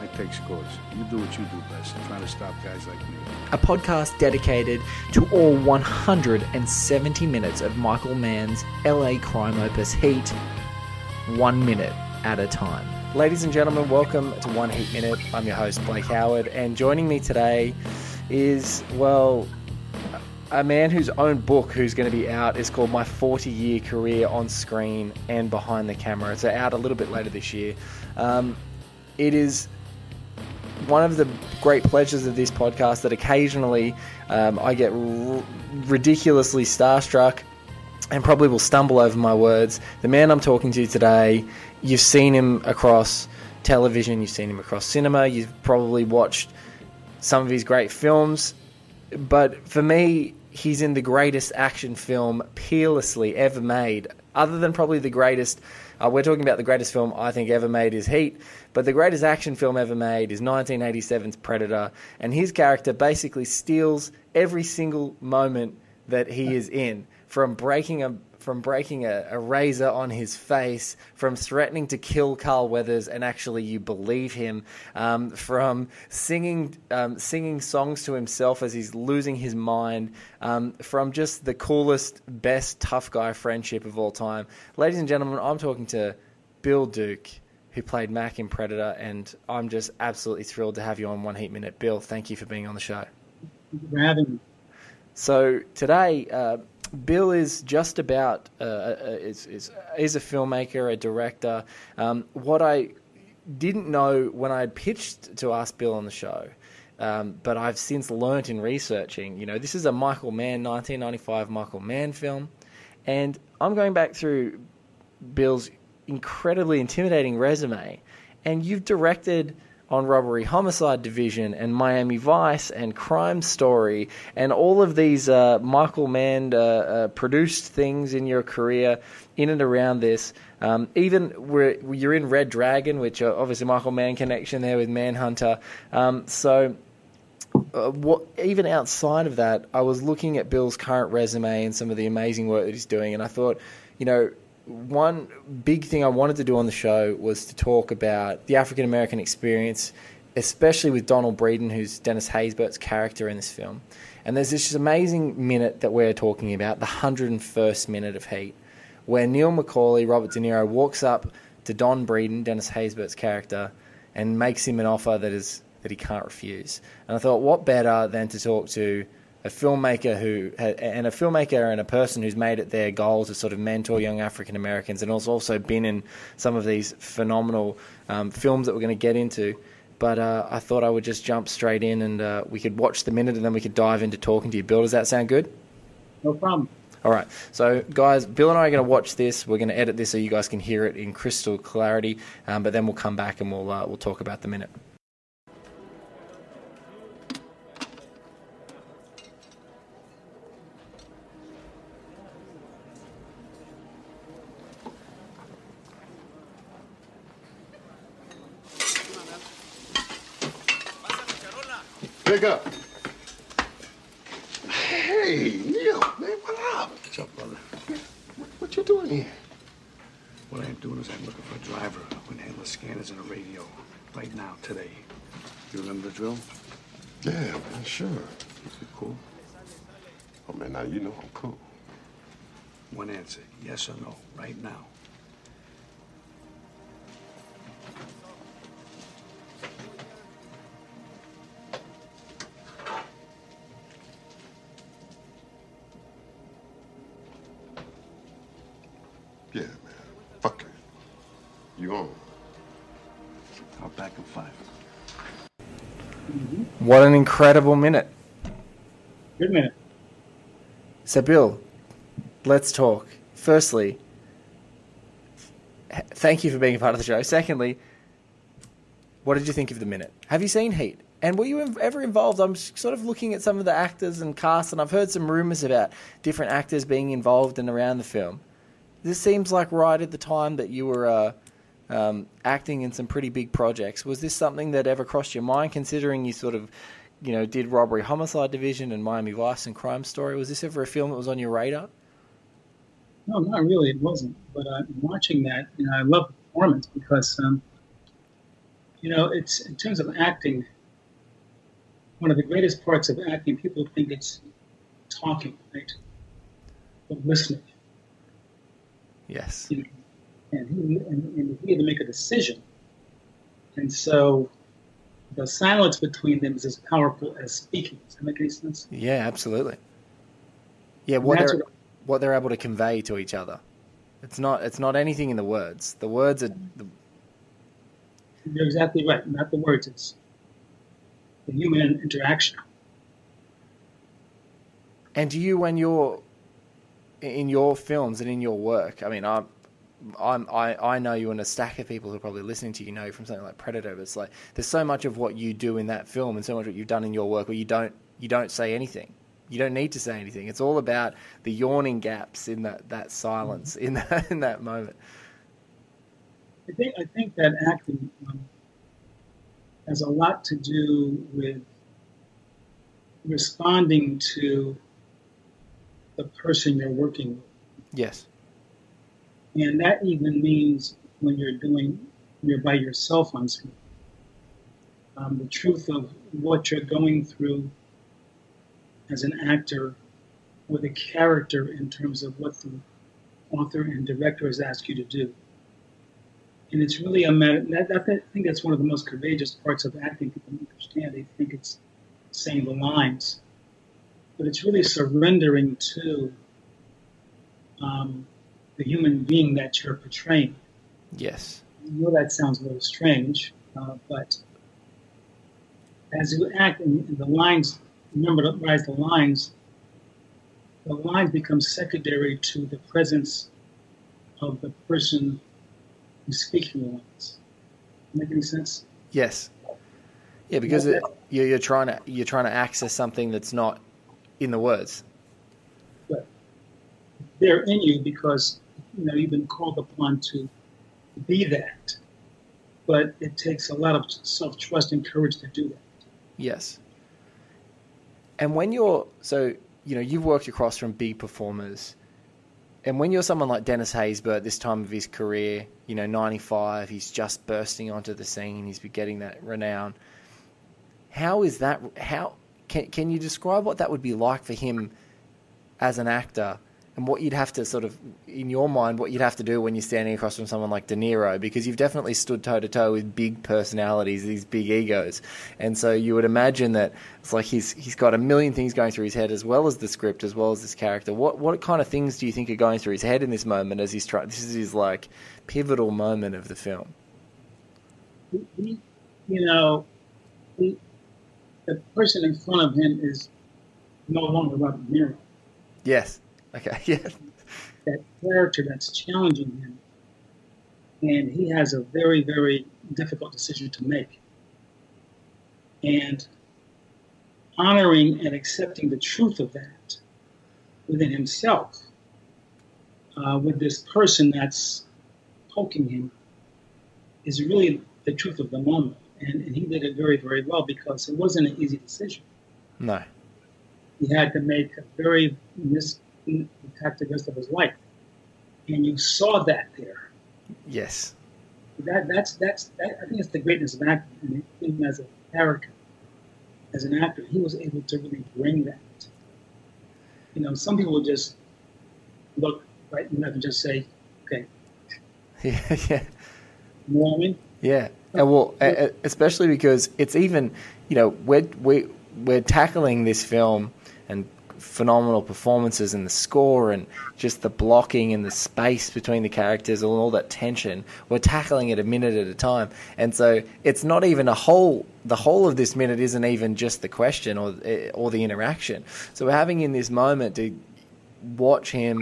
I take scores. You do what you do best. Trying to stop guys like me. a podcast dedicated to all 170 minutes of Michael Mann's LA crime opus Heat, one minute at a time. Ladies and gentlemen, welcome to One Heat Minute. I'm your host, Blake Howard, and joining me today is, well, a man whose own book, who's going to be out, is called My 40 Year Career on Screen and Behind the Camera. It's out a little bit later this year. Um, it is one of the great pleasures of this podcast that occasionally um, I get r- ridiculously starstruck and probably will stumble over my words. The man I'm talking to today, you've seen him across television, you've seen him across cinema, you've probably watched some of his great films, but for me, he's in the greatest action film peerlessly ever made, other than probably the greatest. Uh, we're talking about the greatest film I think ever made is Heat, but the greatest action film ever made is 1987's Predator, and his character basically steals every single moment that he is in, from breaking a from breaking a, a razor on his face, from threatening to kill Carl Weathers, and actually you believe him, um, from singing um, singing songs to himself as he's losing his mind, um, from just the coolest, best tough guy friendship of all time. Ladies and gentlemen, I'm talking to Bill Duke, who played Mac in Predator, and I'm just absolutely thrilled to have you on One Heat Minute. Bill, thank you for being on the show. Thank you for having me. So today, uh, Bill is just about uh, uh, is, is is a filmmaker, a director. Um, what I didn't know when I had pitched to ask Bill on the show, um, but I've since learnt in researching. You know, this is a Michael Mann 1995 Michael Mann film, and I'm going back through Bill's incredibly intimidating resume, and you've directed on Robbery Homicide Division and Miami Vice and Crime Story and all of these uh, Michael Mann uh, uh, produced things in your career in and around this. Um, even where you're in Red Dragon, which uh, obviously Michael Mann connection there with Manhunter. Um, so uh, what, even outside of that, I was looking at Bill's current resume and some of the amazing work that he's doing, and I thought, you know, one big thing I wanted to do on the show was to talk about the African American experience, especially with Donald Breedan, who's Dennis Haysbert's character in this film. And there's this amazing minute that we're talking about, the 101st minute of Heat, where Neil McCauley, Robert De Niro, walks up to Don Breedan, Dennis Haysbert's character, and makes him an offer that is that he can't refuse. And I thought, what better than to talk to a filmmaker who and a filmmaker and a person who's made it their goal to sort of mentor young African Americans and has also been in some of these phenomenal um, films that we're going to get into. But uh, I thought I would just jump straight in and uh, we could watch the minute and then we could dive into talking to you. Bill, does that sound good? No problem. All right. So, guys, Bill and I are going to watch this. We're going to edit this so you guys can hear it in crystal clarity. Um, but then we'll come back and we'll uh, we'll talk about the minute. Pick up. Hey, Neil, man, what up? What's up, brother? What, what you doing here? What I'm doing is I'm looking for a driver who can handle the scanners and the radio right now, today. You remember the drill? Yeah, man, sure. You cool? Oh, man, now you know I'm cool. One answer, yes or no, right now. Yeah, man. Fuck it. You on? I'll back in five. Mm-hmm. What an incredible minute. Good minute. So, Bill, let's talk. Firstly, thank you for being a part of the show. Secondly, what did you think of the minute? Have you seen Heat? And were you ever involved? I'm sort of looking at some of the actors and cast, and I've heard some rumors about different actors being involved and around the film. this seems like right at the time that you were uh, um, acting in some pretty big projects. Was this something that ever crossed your mind, considering you sort of, you know, did Robbery Homicide Division and Miami Vice and Crime Story? Was this ever a film that was on your radar? No, not really. It wasn't. But uh, watching that, you know, I love the performance because, um, you know, it's in terms of acting. One of the greatest parts of acting, people think it's talking, right? But listening. Yes. You know, and he and, and he had to make a decision. And so, the silence between them is as powerful as speaking. Does that make any sense? Yeah, absolutely. Yeah, what they're what- they're able to convey to each other. It's not it's not anything in the words. The words are the, You're exactly right. Not the words. It's the human interaction. And do you, when you're in your films and in your work, I mean, I'm, I'm, I, I know you and a stack of people who are probably listening to you know from something like Predator. But it's like there's so much of what you do in that film and so much what you've done in your work where you don't, you don't say anything. You don't need to say anything. It's all about the yawning gaps in that, that silence in that in that moment. I think I think that acting um, has a lot to do with responding to the person you're working with, Yes. and that even means when you're doing you're by yourself on screen. Um, the truth of what you're going through as an actor with a character in terms of what the author and director has asked you to do. And it's really a matter, I think that's one of the most courageous parts of acting people don't understand. They think it's saying the lines. But it's really surrendering to um, the human being that you're portraying. Yes. I know that sounds a little strange, uh, but as you act and the lines, remember to write the lines, the lines become secondary to the presence of the person who's speaking the lines. Make any sense? Yes. Yeah, because it, you're, you're trying to you're trying to access something that's not in the words. But they're in you because you know you've been called upon to be that, but it takes a lot of self trust and courage to do that. Yes. And when you're so you know you've worked across from big performers, and when you're someone like Dennis Haysbert, at this time of his career, you know, 95, he's just bursting onto the scene, he's getting that renown. How is that? How can can you describe what that would be like for him as an actor, and what you'd have to sort of in your mind, what you'd have to do when you're standing across from someone like De Niro, because you've definitely stood toe to toe with big personalities, these big egos, and so you would imagine that it's like he's he's got a million things going through his head as well as the script, as well as this character. What what kind of things do you think are going through his head in this moment as he's trying? This is his like pivotal moment of the film. he, you know, he, the person in front of him is no longer Robert De Niro. Yes. Okay. Yeah. That character that's challenging him, and he has a very, very difficult decision to make. And honoring and accepting the truth of that within himself, uh, with this person that's poking him, is really the truth of the moment. And, and he did it very, very well because it wasn't an easy decision. No. He had to make a very mis- impact the rest of his life. And you saw that there. Yes. That, that's, that's, that, I think it's the greatness of acting. Him as a character, as an actor, he was able to really bring that. You know, some people just look, right, and to just say, okay, Yeah. Yeah. you know I mean? Yeah, and well, especially because it's even, you know, we're we we're tackling this film phenomenal performances and the score and just the blocking and the space between the characters and all that tension. We're tackling it a minute at a time, and so it's not even a whole. The whole of this minute isn't even just the question or eh, or the interaction. So we're having in this moment to watch him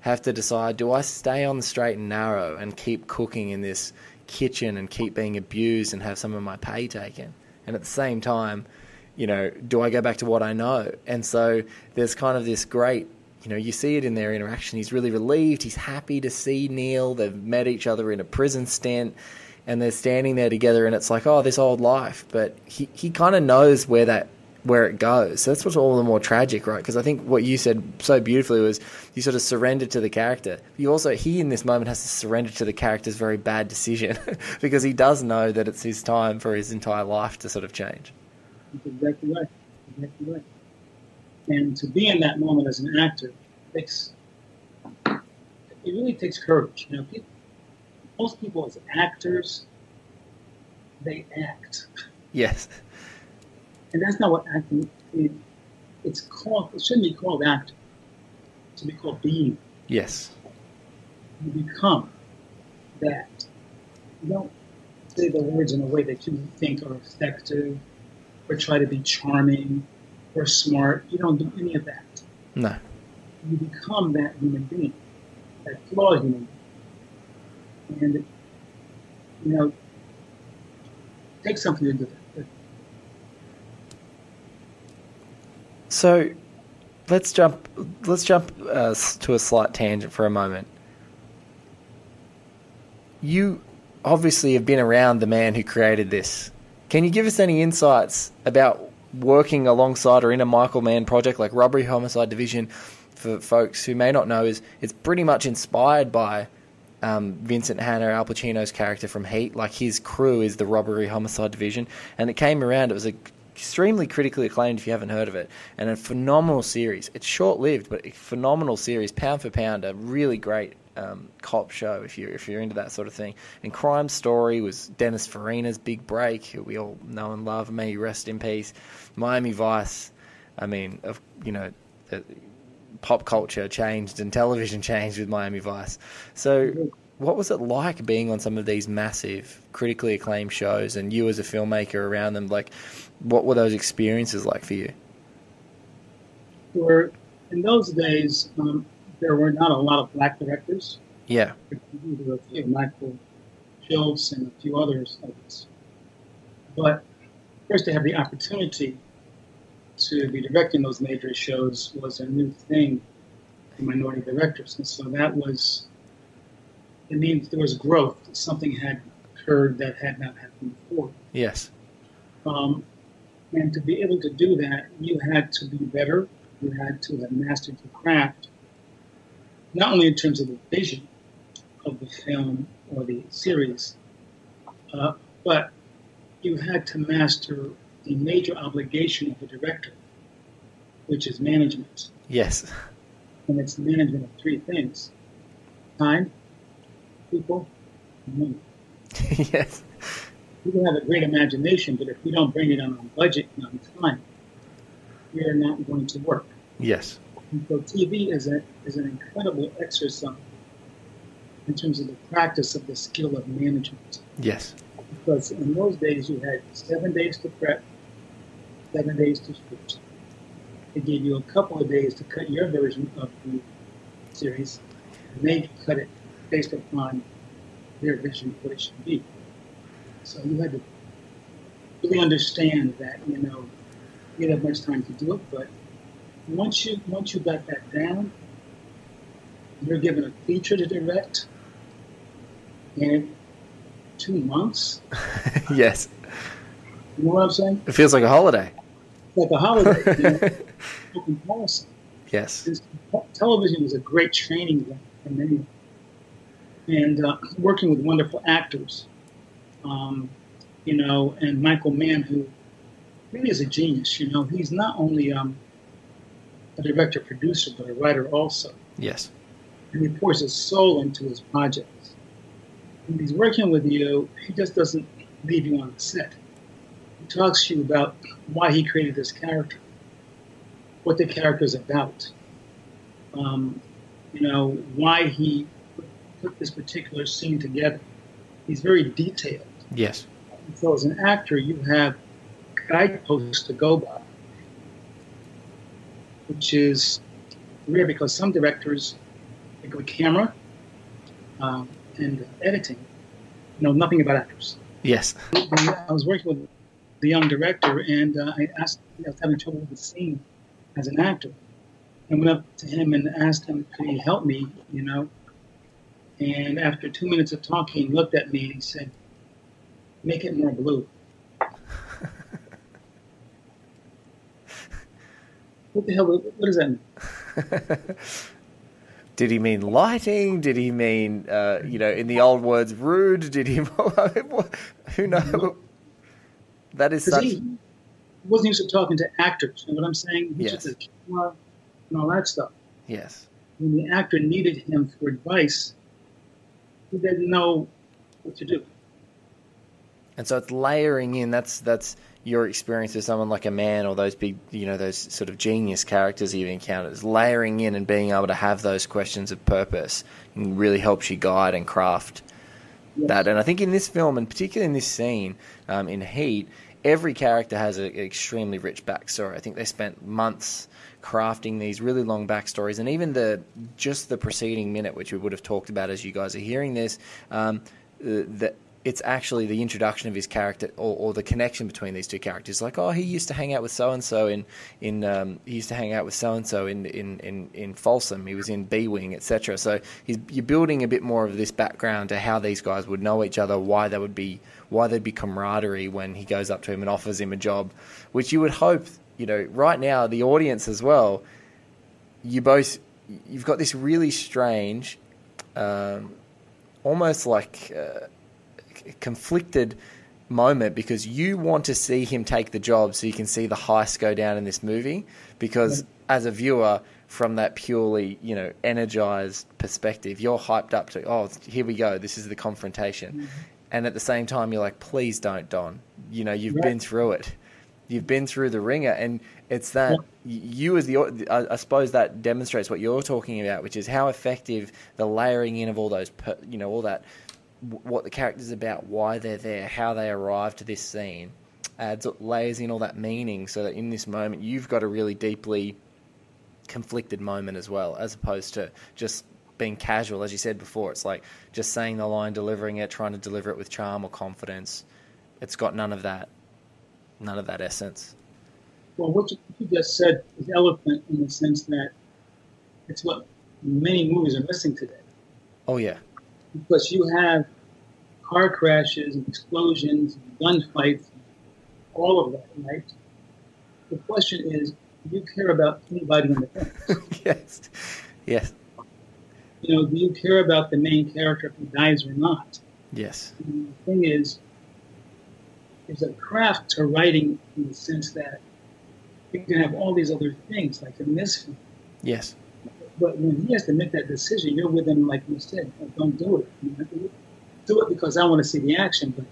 have to decide: do I stay on the straight and narrow and keep cooking in this kitchen and keep being abused and have some of my pay taken? And at the same time, you know, do I go back to what I know? And so there's kind of this great you know, you see it in their interaction. He's really relieved. He's happy to see Neil. They've met each other in a prison stint, and they're standing there together. And it's like, oh, this old life. But he he kind of knows where that where it goes. So that's what's all the more tragic, right? Because I think what you said so beautifully was you sort of surrender to the character. You also, he in this moment has to surrender to the character's very bad decision because he does know that it's his time for his entire life to sort of change. That's exactly right. Exactly right. And to be in that moment as an actor takes it really takes courage. You know, people, most people as actors, they act, Yes. and that's not what acting. It, it's called. It shouldn't be called acting. It should be called being. Yes. You become that. You don't say the words in a way that you think are effective, or try to be charming, or smart. You don't do any of that. No. you become that human being, that flawed human being. And, you know, take something into that. So let's jump. Let's jump uh, to a slight tangent for a moment. You obviously have been around the man who created this. Can you give us any insights about working alongside or in a Michael Mann project like Robbery Homicide Division? For folks who may not know, is it's pretty much inspired by um, Vincent Hanna, Al Pacino's character from Heat. Like his crew is the Robbery Homicide Division, and it came around. It was a extremely critically acclaimed if you haven't heard of it, and a phenomenal series. It's short lived, but a phenomenal series, pound for pound, a really great um, cop show if you if you're into that sort of thing. And Crime Story was Dennis Farina's big break, who we all know and love. May he rest in peace. Miami Vice. I mean, of you know. The, Pop culture changed and television changed with Miami Vice. So, what was it like being on some of these massive, critically acclaimed shows, and you as a filmmaker around them? Like, what were those experiences like for you? For in those days, um, there were not a lot of black directors. Yeah, There were a few, Michael Schultz and a few others. of us. But first, to have the opportunity to be directing those major shows was a new thing for minority directors, and so that was. It means there was growth. Something had occurred that had not happened before. yes, Um, and to be able to do that, you had to be better. You had to have mastered the craft, not only in terms of the vision of the film or the series, uh, but you had to master the major obligation of the director, which is management. yes, And it's management of three things time, people, and money. yes, we can have a great imagination, but if we don't bring it on on budget and on time, we are not going to work. yes, And so TV is a is an incredible exercise in terms of the practice of the skill of management. yes, Because in those days you had seven days to prep, seven days to shoot. They gave you a couple of days to cut your version of the series, and they cut it based upon their vision of what it should be. So you had to really understand that, you know, you didn't have much time to do it, but once you once you got that down, you're given a feature to direct, in two months. yes. You know what I'm saying? It feels like a holiday. Like a holiday. you know. Yes, This- television was a great training ground for many. And uh, working with wonderful actors, um, you know, and Michael Mann, who really is a genius. You know, he's not only um, a director producer, but a writer also. yes, And he pours his soul into his projects. When he's working with you, he just doesn't leave you on the set. He talks to you about why he created this character, what the character is about, um, you know, why he put- put this particular scene together. He's very detailed. yes, So as an actor, you have guideposts to go by, which is rare because some directors they go camera um, and editing know nothing about actors. yes, I was working with the young director, and uh, I asked, I was having trouble with the scene as an actor. And I went up to him and asked him, could he help me, you know? And after two minutes of talking, he looked at me and he said, make it more blue. What the hell, what does that mean? Did he mean lighting? Did he mean, uh, you know, in the old words, rude? Did he? who knows? That is such. he wasn't used to talking to actors. You know what I'm saying? He's Yes. just a camera and all that stuff. Yes. When the actor needed him for advice, he didn't know what to do. And so it's layering in. That's that's your experience with someone like a Mann or those big, you know, those sort of genius characters you've encountered. Is layering in and being able to have those questions of purpose really helps you guide and craft that. And I think in this film, and particularly in this scene um, in Heat, every character has an extremely rich backstory. I think they spent months crafting these really long backstories, and even the just the preceding minute, which we would have talked about as you guys are hearing this, um, uh, that it's actually the introduction of his character or, or the connection between these two characters. Like, oh, he used to hang out with so and so in in um, he used to hang out with so and so in in in in Folsom. He was in B Wing, etc. So you're building a bit more of this background to how these guys would know each other, why they would be why there'd be camaraderie when he goes up to him and offers him a job, which you would hope, you know, right now the audience as well. You both you've got this really strange, um, almost like. Uh, conflicted moment because you want to see him take the job so you can see the heist go down in this movie because as a viewer from that purely you know energized perspective you're hyped up to oh here we go this is the confrontation. Mm-hmm. And at the same time you're like please don't don. You know you've Right. been through it. You've been through the wringer. And it's that y- you as the I, I suppose that demonstrates what you're talking about which is how effective the layering in of all those per, you know all that what the character's about why they're there how they arrive to this scene adds layers in all that meaning so that in this moment you've got a really deeply conflicted moment as well as opposed to just being casual. As you said before it's like just saying the line delivering it trying to deliver it with charm or confidence. It's got none of that none of that essence. Well, what you, what you just said is eloquent in the sense that it's what many movies are missing today. oh yeah. Because you have car crashes and explosions and gunfights, all of that, right? The question is, do you care about anybody in the film? yes yes You know, do you care about the main character if he dies or not? yes And the thing is, there's a craft to writing in the sense that you can have all these other things, like in this film. yes But when he has to make that decision, you're with him, like you said, "Oh, don't do it. Do it because I want to see the action, but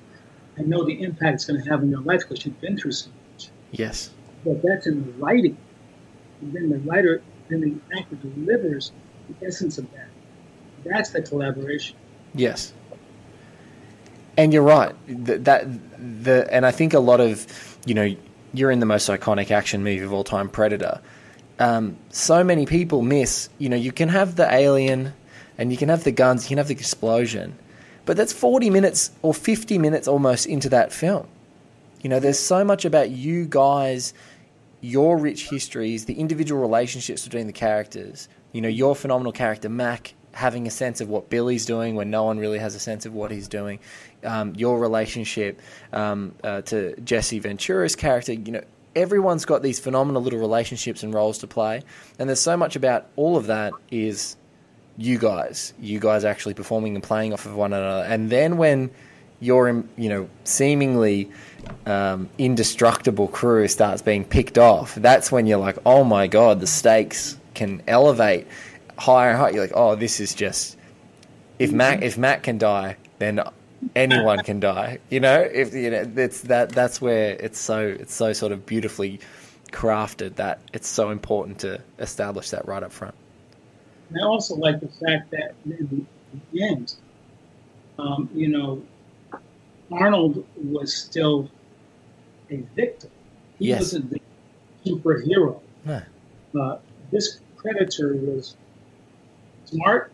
I know the impact it's going to have in your life because you've been through so much. yes But that's in the writing. And then the writer, then the actor delivers the essence of that. That's the collaboration. Yes. And you're right. That, that the and I think a lot of you know you're in the most iconic action movie of all time, Predator. Um, so many people miss. You know, you can have the alien, and you can have the guns, you can have the explosion, but that's 40 minutes or 50 minutes almost into that film. You know, there's so much about you guys, your rich histories, the individual relationships between the characters. You know, your phenomenal character, Mac, having a sense of what Billy's doing when no one really has a sense of what he's doing. Um, your relationship um, uh, to Jesse Ventura's character, you know, everyone's got these phenomenal little relationships and roles to play. And there's so much about all of that is you guys, you guys actually performing and playing off of one another. And then when your, you know, seemingly um, indestructible crew starts being picked off, that's when you're like, oh my god, the stakes can elevate higher and higher. You're like, oh, this is just if Mac if Mac can die, then anyone can die. You know, if you know, it's that that's where it's so it's so sort of beautifully crafted that it's so important to establish that right up front. And I also like the fact that in the end, um, you know, Arnold was still a victim. He Yes. wasn't the superhero. No. Uh, this predator was smart,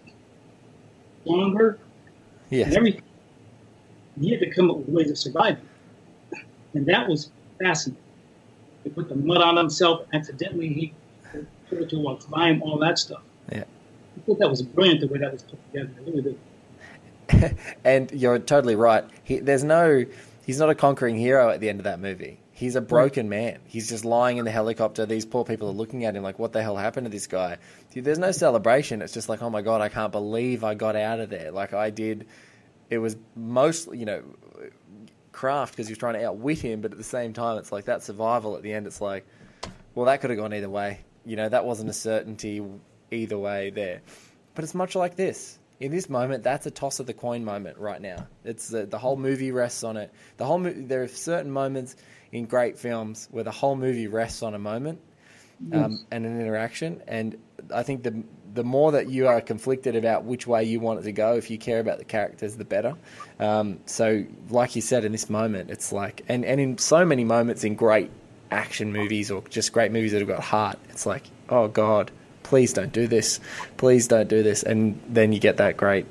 stronger, Yes. and everything. He had to come up with ways of surviving. And that was fascinating. He put the mud on himself accidentally. He Churchill walks by him, all that stuff. Thought that was brilliant the way that was put together. I really did. and you're totally right. He, there's no, he's not a conquering hero at the end of that movie. He's a broken hmm. man. He's just lying in the helicopter. These poor people are looking at him like, what the hell happened to this guy? There's no celebration. It's just like, oh my God, I can't believe I got out of there. Like I did. It was mostly, you know, craft because he was trying to outwit him, but at the same time, it's like that survival at the end. It's like, well, that could have gone either way. You know, that wasn't a certainty either way there. But it's much like this. In this moment, that's a toss of the coin moment right now. It's the, the whole movie rests on it. The whole mo- there are certain moments in great films where the whole movie rests on a moment um, Yes. and an interaction. And I think the the more that you are conflicted about which way you want it to go, if you care about the characters, the better. Um, so, like you said, in this moment, it's like, and, and in so many moments in great action movies or just great movies that have got heart, it's like, oh God, please don't do this. Please don't do this. And then you get that great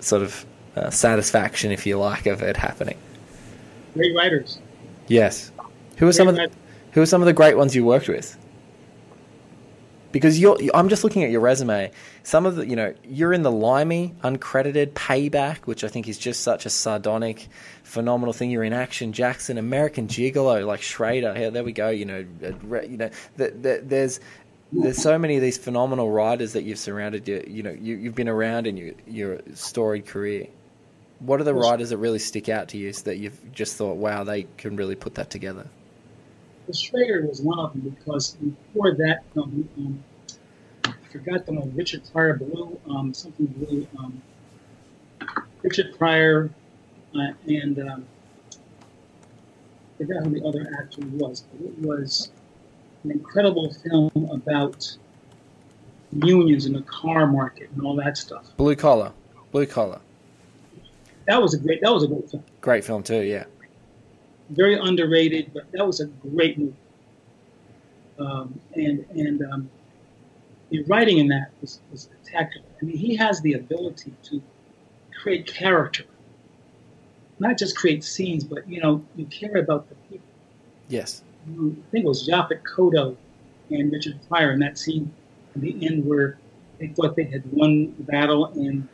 sort of uh, satisfaction, if you like, of it happening. Great writers. Yes. Who are some of the, who are some of the great ones you worked with? Because you're, I'm just looking at your resume. Some of the, you know, you're in the Limey, uncredited, Payback, which I think is just such a sardonic, phenomenal thing. You're in Action Jackson, American Gigolo, like Schrader. Yeah, there we go. You know, uh, you know, the, the, there's there's so many of these phenomenal writers that you've surrounded. You, you know, you, you've been around in your your storied career. What are the writers that really stick out to you so that you've just thought, wow, they can really put that together? The Schrader was one of them because before that film, um, I forgot the one, Richard Pryor Blue, um, something blue. Um, Richard Pryor uh, and um, I forgot who the other actor was, but it was an incredible film about unions in the car market and all that stuff. Blue Collar, Blue Collar, That was a great. That was a great film. great film too. Yeah, very underrated, but that was a great movie. Um, and and um, the writing in that was, was spectacular. I mean, he has the ability to create character, not just create scenes, but you know, you care about the people. yes, You- I think it was Yaphet Kotto and Richard Pryor in that scene at the end where they thought they had won the battle and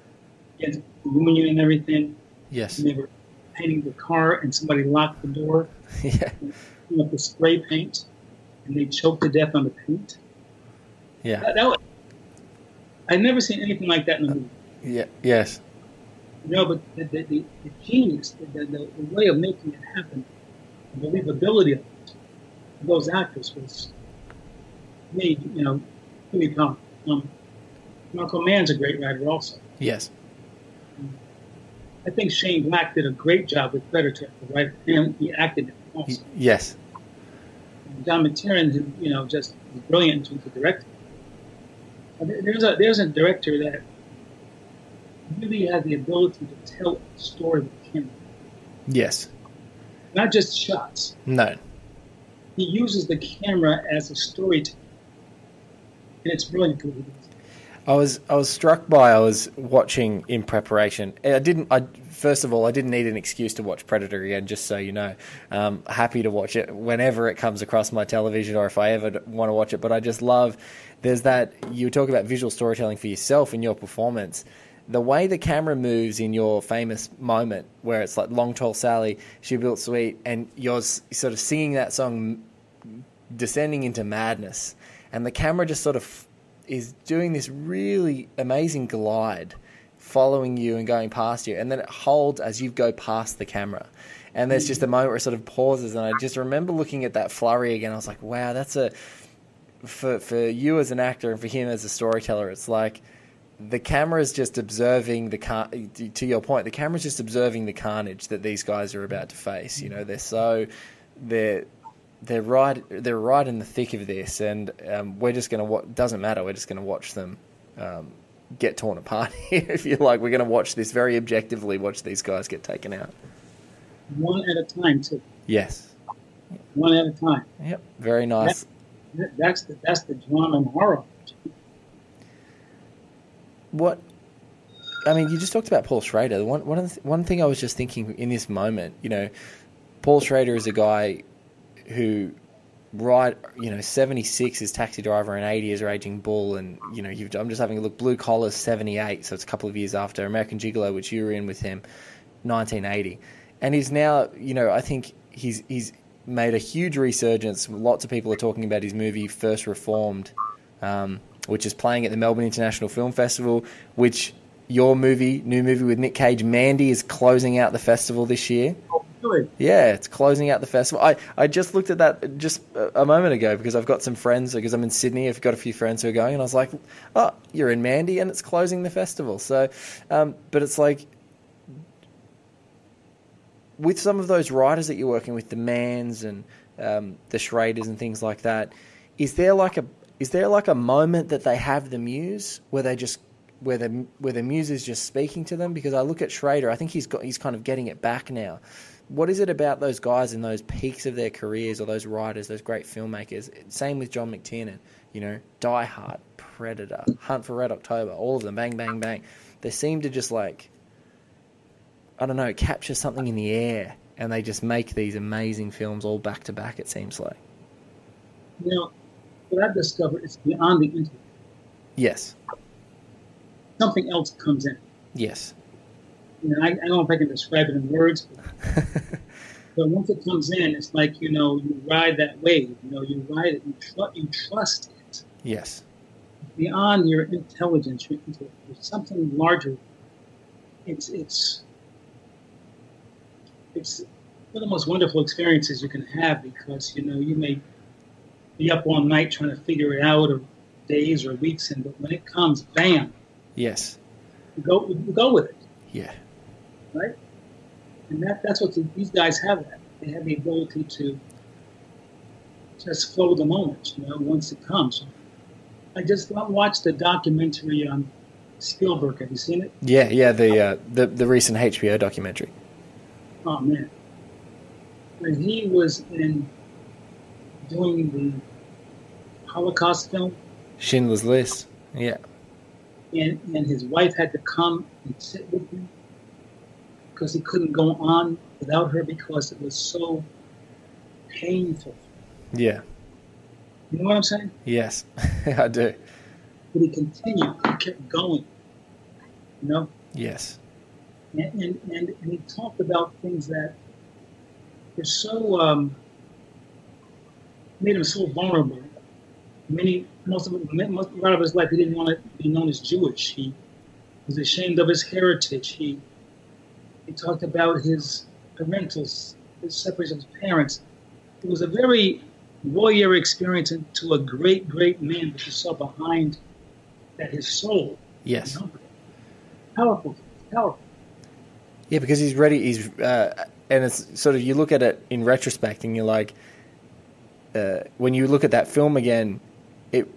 against the Union and everything, yes, and they were painting the car, and somebody locked the door. Yeah, with the spray paint, and they choked to death on the paint. yeah, That, that was, I'd never seen anything like that in a movie. yeah, yes, No, but the, the, the, the genius, the, the, the, way of making it happen, the believability of it, those actors was made, you know, really come. Um, Michael Mann's a great writer also. yes, I think Shane Black did a great job with Predator, the writer, and he acted it also. yes, John McTiernan, you know, just brilliant in terms of directing. Uh, There's a there's a director that really has the ability to tell a story with camera, yes. not just shots. No, He uses the camera as a storyteller, and it's brilliant. I was I was struck by I was watching in preparation. I didn't. I first of all I didn't need an excuse to watch Predator again. Just so you know, um, happy to watch it whenever it comes across my television or if I ever want to watch it. But I just love there's that you talk about visual storytelling for yourself in your performance. The way the camera moves in your famous moment, where it's like "Long Tall Sally," she built sweet, and you're sort of singing that song descending into madness, and the camera just sort of is doing this really amazing glide, following you and going past you, and then it holds as you go past the camera. And there's just a moment where it sort of pauses, and I just remember looking at that flurry again. I was like, "Wow, that's a for for you as an actor and for him as a storyteller. It's like the camera's just observing the car. To your point, the camera's just observing the carnage that these guys are about to face. You know, they're so they're they're right they're right in the thick of this, and um, we're just gonna wa- doesn't matter. We're just gonna watch them um, get torn apart here. If you like, we're gonna watch this very objectively. Watch these guys get taken out. One at a time, too. Yes. One at a time. Yep. Very nice. That- That's the that's the drama and horror. What I mean, you just talked about Paul Schrader. One one one thing I was just thinking in this moment, you know, Paul Schrader is a guy who right, you know, 76 is Taxi Driver and 80 is Raging Bull, and you know, I'm just having a look. Blue Collar's 78, so it's a couple of years after American Gigolo, which you were in with him, 1980, and he's now, you know, I think he's he's made a huge resurgence. Lots of people are talking about his movie First Reformed, um, which is playing at the Melbourne International Film Festival, which your movie, new movie with Nick Cage, Mandy, is closing out the festival this year. Really? Yeah, it's closing out the festival. I, I just looked at that just a a moment ago because I've got some friends, because I'm in Sydney, I've got a few friends who are going, and I was like, oh, you're in Mandy and it's closing the festival. So, um, but it's like, with some of those writers that you're working with, the Manns and um, the Schraders and things like that, is there like a is there like a moment that they have the muse where they just where the where the muse is just speaking to them? Because I look at Schrader, I think he's got he's kind of getting it back now. What is it about those guys in those peaks of their careers, or those writers, those great filmmakers? Same with John McTiernan. You know, Die Hard, Predator, Hunt for Red October, all of them, bang, bang, bang. They seem to just like I don't know, capture something in the air, and they just make these amazing films all back to back. It seems like. Know, what I've discovered is beyond the intellect. Yes. Something else comes in. Yes. You know, I, I don't know if I can describe it in words, but once it comes in, it's like you know, you ride that wave. You know, you ride it. You, tr- you trust it yes. beyond your intelligence. Your intellect. There's something larger. It's it's it's one of the most wonderful experiences you can have because you know you may be up all night trying to figure it out, or days or weeks, and but when it comes, bam, Yes. go go with it, Yeah. right? And that that's what the, these guys have. That they have the ability to just flow the moment, you know, once it comes. I just watched the documentary on Spielberg. Have you seen it? Yeah. Yeah. The uh, the the recent HBO documentary. Oh man, when he was in doing the Holocaust film, Schindler's List. Yeah. and, and his wife had to come and sit with him because he couldn't go on without her because it was so painful. Yeah. You know what I'm saying? Yes. I do. But he continued, he kept going. You know, Yes. and and, and, and he talked about things that were so um, made him so vulnerable. Many, most of most, a lot of his life, he didn't want to be known as Jewish. He was ashamed of his heritage. He he talked about his parentals, his separation of his parents. It was a very warrior experience to a great, great man, but you saw behind that his soul. Yes. You know, powerful, powerful. Yeah, because he's ready. He's uh, and it's sort of you look at it in retrospect, and you're like, uh, when you look at that film again, it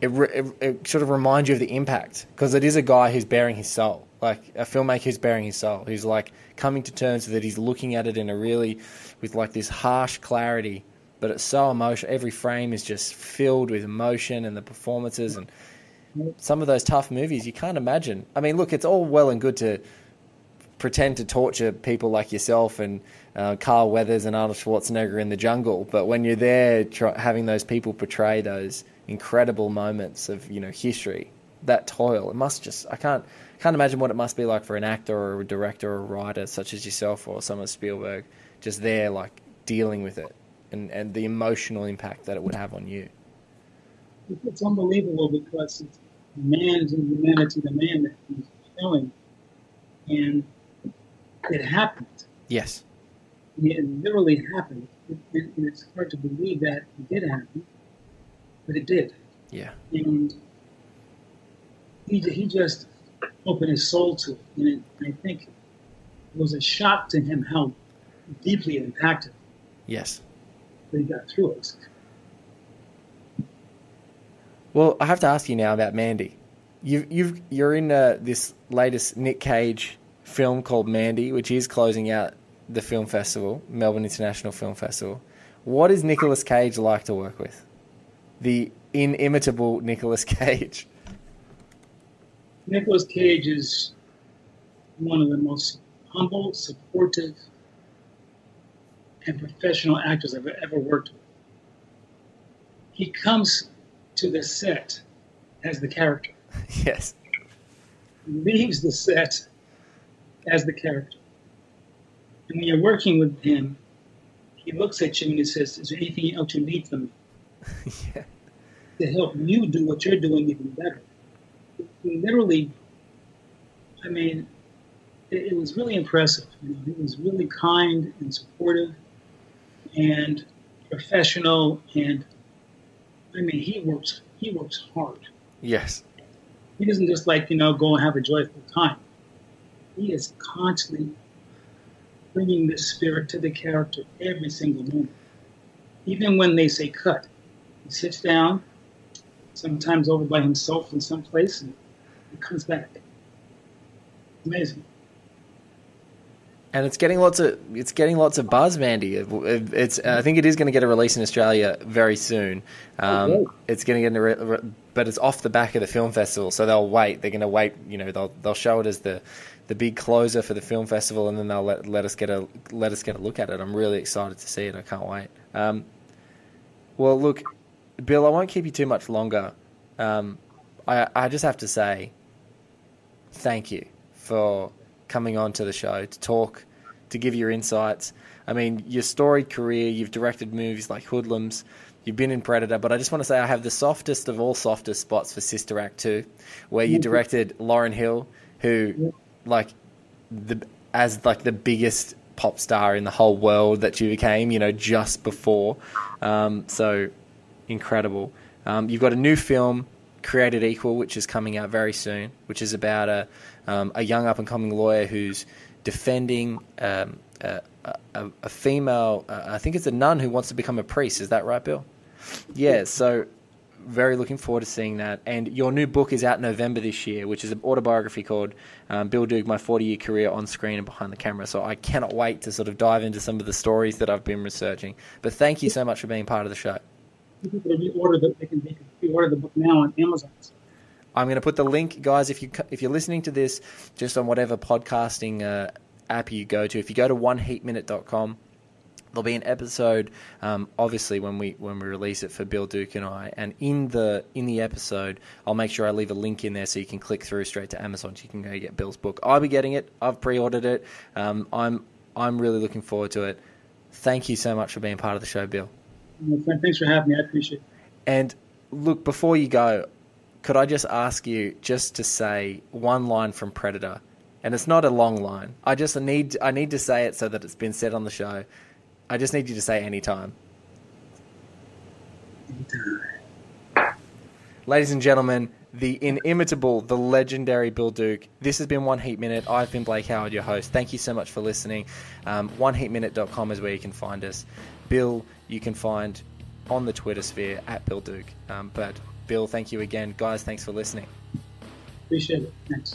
it, it it sort of reminds you of the impact because it is a guy who's baring his soul, like a filmmaker who's baring his soul, who's like coming to terms with it. He's looking at it in a really with like this harsh clarity, but it's so emotional. Every frame is just filled with emotion and the performances and some of those tough movies you can't imagine. I mean, look, it's all well and good to pretend to torture people like yourself and uh, Carl Weathers and Arnold Schwarzenegger in the jungle, but when you're there having those people portray those incredible moments of you know history, that toil, it must just I can't can't imagine what it must be like for an actor or a director or a writer such as yourself or someone Spielberg, just there like dealing with it and and the emotional impact that it would have on you. it's unbelievable because it's man's inhumanity, the man that he's killing, and it happened. Yes. It literally happened, It- it- and it's hard to believe that it did happen, but it did. Yeah. And he he just opened his soul to it, and it, I think it was a shock to him how deeply it impacted. Yes. But he got through it. Well, I have to ask you now about Mandy. You've, you've, you're in uh, this latest Nick Cage film called Mandy, which is closing out the film festival, Melbourne International Film Festival. What is Nicolas Cage like to work with? The inimitable Nicolas Cage. Nicolas Cage is one of the most humble, supportive, and professional actors I've ever worked with. he comes to the set as the character, yes. leaves the set as the character. And when you're working with him, he looks at you and he says, Is there anything else you need from me yeah. to help you do what you're doing even better? Literally, I mean, it, it was really impressive. You know, he was really kind and supportive and professional and I mean he works he works hard. Yes. He doesn't just like, you know, go and have a joyful time. He is constantly bringing this spirit to the character every single moment. Even when they say cut, sits down, sometimes over by himself in some place, and he comes back. Amazing. And it's getting lots of it's getting lots of buzz, Mandy. It- it- It's I think it is going to get a release in Australia very soon. Um, great. it's going to get, a re- re- but it's off the back of the film festival, so they'll wait. They're going to wait. You know, they'll they'll show it as the the big closer for the film festival, and then they'll let, let us get a let us get a look at it. I'm really excited to see it. I can't wait. Um, well, look, Bill, I won't keep you too much longer. Um, I I just have to say, thank you for coming on to the show to talk, to give your insights. I mean, your storied career, you've directed movies like Hoodlums, you've been in Predator, but I just want to say I have the softest of all softest spots for Sister Act 2, where you directed Lauryn Hill, who, like, the as like the biggest pop star in the whole world that you became, you know, just before. Um, so incredible. Um, you've got a new film, Created Equal, which is coming out very soon, which is about a um, a young up and coming lawyer who's defending um, a, a, a female. Uh, I think it's a nun who wants to become a priest. Is that right, Bill? Yeah. So very looking forward to seeing that. And your new book is out November this year, which is an autobiography called um, Bill Duke: My 40 Year Career on Screen and Behind the Camera. So I cannot wait to sort of dive into some of the stories that I've been researching. But thank you so much for being part of the show. People can reorder the, they can, pre-order the book now on Amazon. I'm going to put the link, guys. If you if you're listening to this just on whatever podcasting uh, app you go to, if you go to oneheatminute.com, there'll be an episode. Um, obviously, when we when we release it for Bill Duke and I, and in the in the episode, I'll make sure I leave a link in there so you can click through straight to Amazon. So you can go get Bill's book. I'll be getting it. I've pre-ordered it. Um, I'm I'm really looking forward to it. Thank you so much for being part of the show, Bill. My friend, Thanks for having me. I appreciate it. And look, before you go, could I just ask you just to say one line from Predator? And it's not a long line. I just need I need to say it so that it's been said on the show. I just need you to say anytime. Ladies and gentlemen, the inimitable, the legendary Bill Duke. This has been One Heat Minute. I've been Blake Howard, your host. Thank you so much for listening. Um, OneHeatMinute.com is where you can find us. Bill, you can find on the Twitter sphere at Bill Duke. Um, but Bill, thank you again. Guys, thanks for listening. Appreciate it. Thanks.